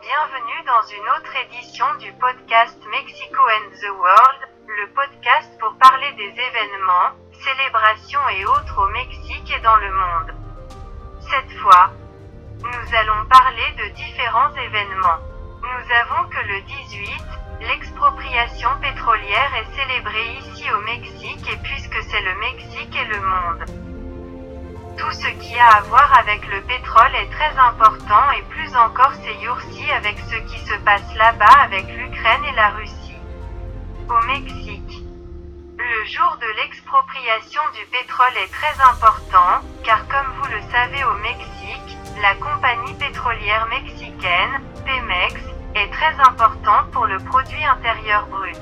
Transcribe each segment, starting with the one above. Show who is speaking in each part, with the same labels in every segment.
Speaker 1: bienvenue dans une autre édition du podcast Mexico and the World, le podcast pour parler des événements, célébrations et autres au Mexique et dans le monde. Cette fois, nous allons parler de différents événements. Nous avons que le 18, l'expropriation pétrolière est célébrée ici au Mexique et puisque c'est le Mexique et le monde. Tout ce qui a à voir avec le pétrole est très important et plus encore ces jours-ci avec ce qui se passe là-bas avec l'Ukraine et la Russie. Au Mexique. Le jour de l'expropriation du pétrole est très important, car comme vous le savez au Mexique, la compagnie pétrolière mexicaine, Pemex, est très importante pour le produit intérieur brut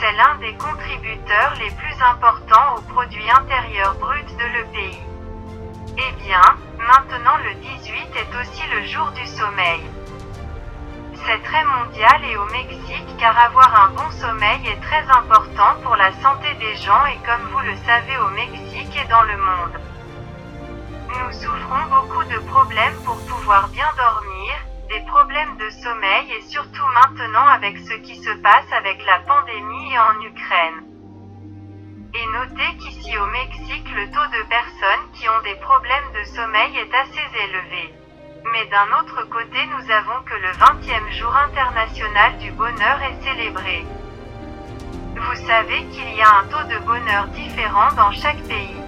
Speaker 1: c'est l'un des contributeurs les plus importants au produit intérieur brut de le pays. Eh bien, maintenant le 18 est aussi le jour du sommeil. C'est très mondial et au Mexique car avoir un bon sommeil est très important pour la santé des gens et comme vous le savez au Mexique et dans le monde. Nous souffrons beaucoup de problèmes pour pouvoir bien dormir, des problèmes de sommeil et surtout maintenant avec ce qui se passe avec la pandémie et en Ukraine. Et notez qu'ici au Mexique le taux de personnes qui ont des problèmes de sommeil est assez élevé. Mais d'un autre côté nous avons que le 20e jour international du bonheur est célébré. Vous savez qu'il y a un taux de bonheur différent dans chaque pays.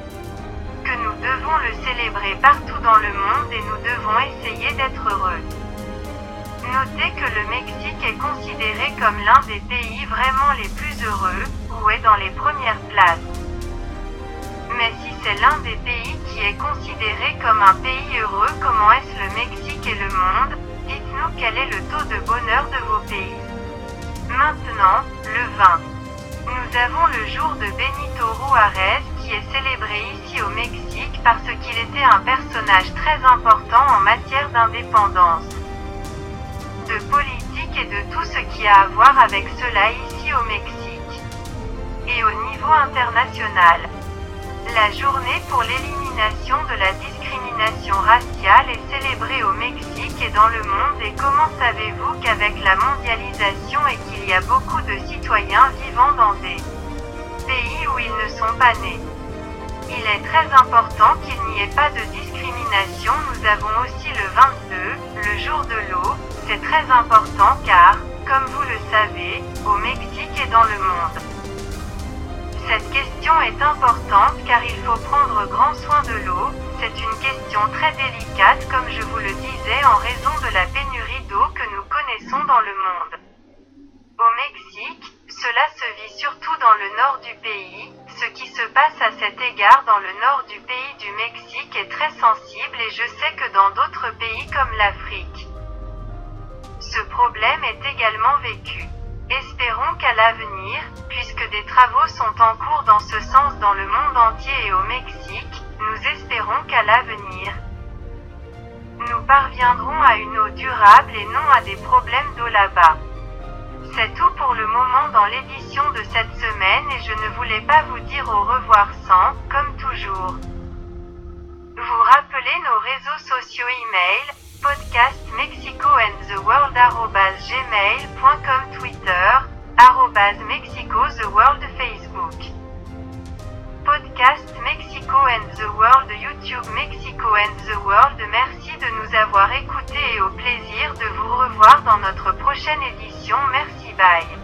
Speaker 1: Que nous devons le célébrer partout dans le monde et nous devons essayer d'être heureux. Notez que le Mexique est considéré comme l'un des pays vraiment les plus heureux, ou est dans les premières places. Mais si c'est l'un des pays qui est considéré comme un pays heureux, comment est-ce le Mexique et le monde? Dites-nous quel est le taux de bonheur de vos pays. Maintenant, le vin. Nous avons le jour de Benito Juárez qui est célébré ici au Mexique parce qu'il était un personnage très important en matière d'indépendance de politique et de tout ce qui a à voir avec cela ici au Mexique. Et au niveau international. La journée pour l'élimination de la discrimination raciale est célébrée au Mexique et dans le monde et comment savez-vous qu'avec la mondialisation et qu'il y a beaucoup de citoyens vivant dans des pays où ils ne sont pas nés? Il est très important qu'il n'y ait pas de discrimination. Nous avons aussi le 22, le c'est très important car, comme vous le savez, au Mexique et dans le monde. Cette question est importante car il faut prendre grand soin de l'eau, c'est une question très délicate comme je vous le disais en raison de la pénurie d'eau que nous connaissons dans le monde. Au Mexique, cela se vit surtout dans le nord du pays, ce qui se passe à cet égard dans le nord du pays du Mexique est très sensible et je sais que dans d'autres pays comme l'Afrique, ce problème est également vécu. Espérons qu'à l'avenir, puisque des travaux sont en cours dans ce sens dans le monde entier et au Mexique, nous espérons qu'à l'avenir, nous parviendrons à une eau durable et non à des problèmes d'eau là-bas. C'est tout pour le moment dans l'édition de cette semaine et je ne voulais pas vous dire au revoir sans, comme toujours, vous rappeler nos réseaux sociaux e-mail, podcast Mexico and the World gmail.com Twitter, Mexico the World Facebook. Podcast Mexico and the World YouTube Mexico and the World Merci de nous avoir écoutés et au plaisir de vous revoir dans notre prochaine édition. Merci bye.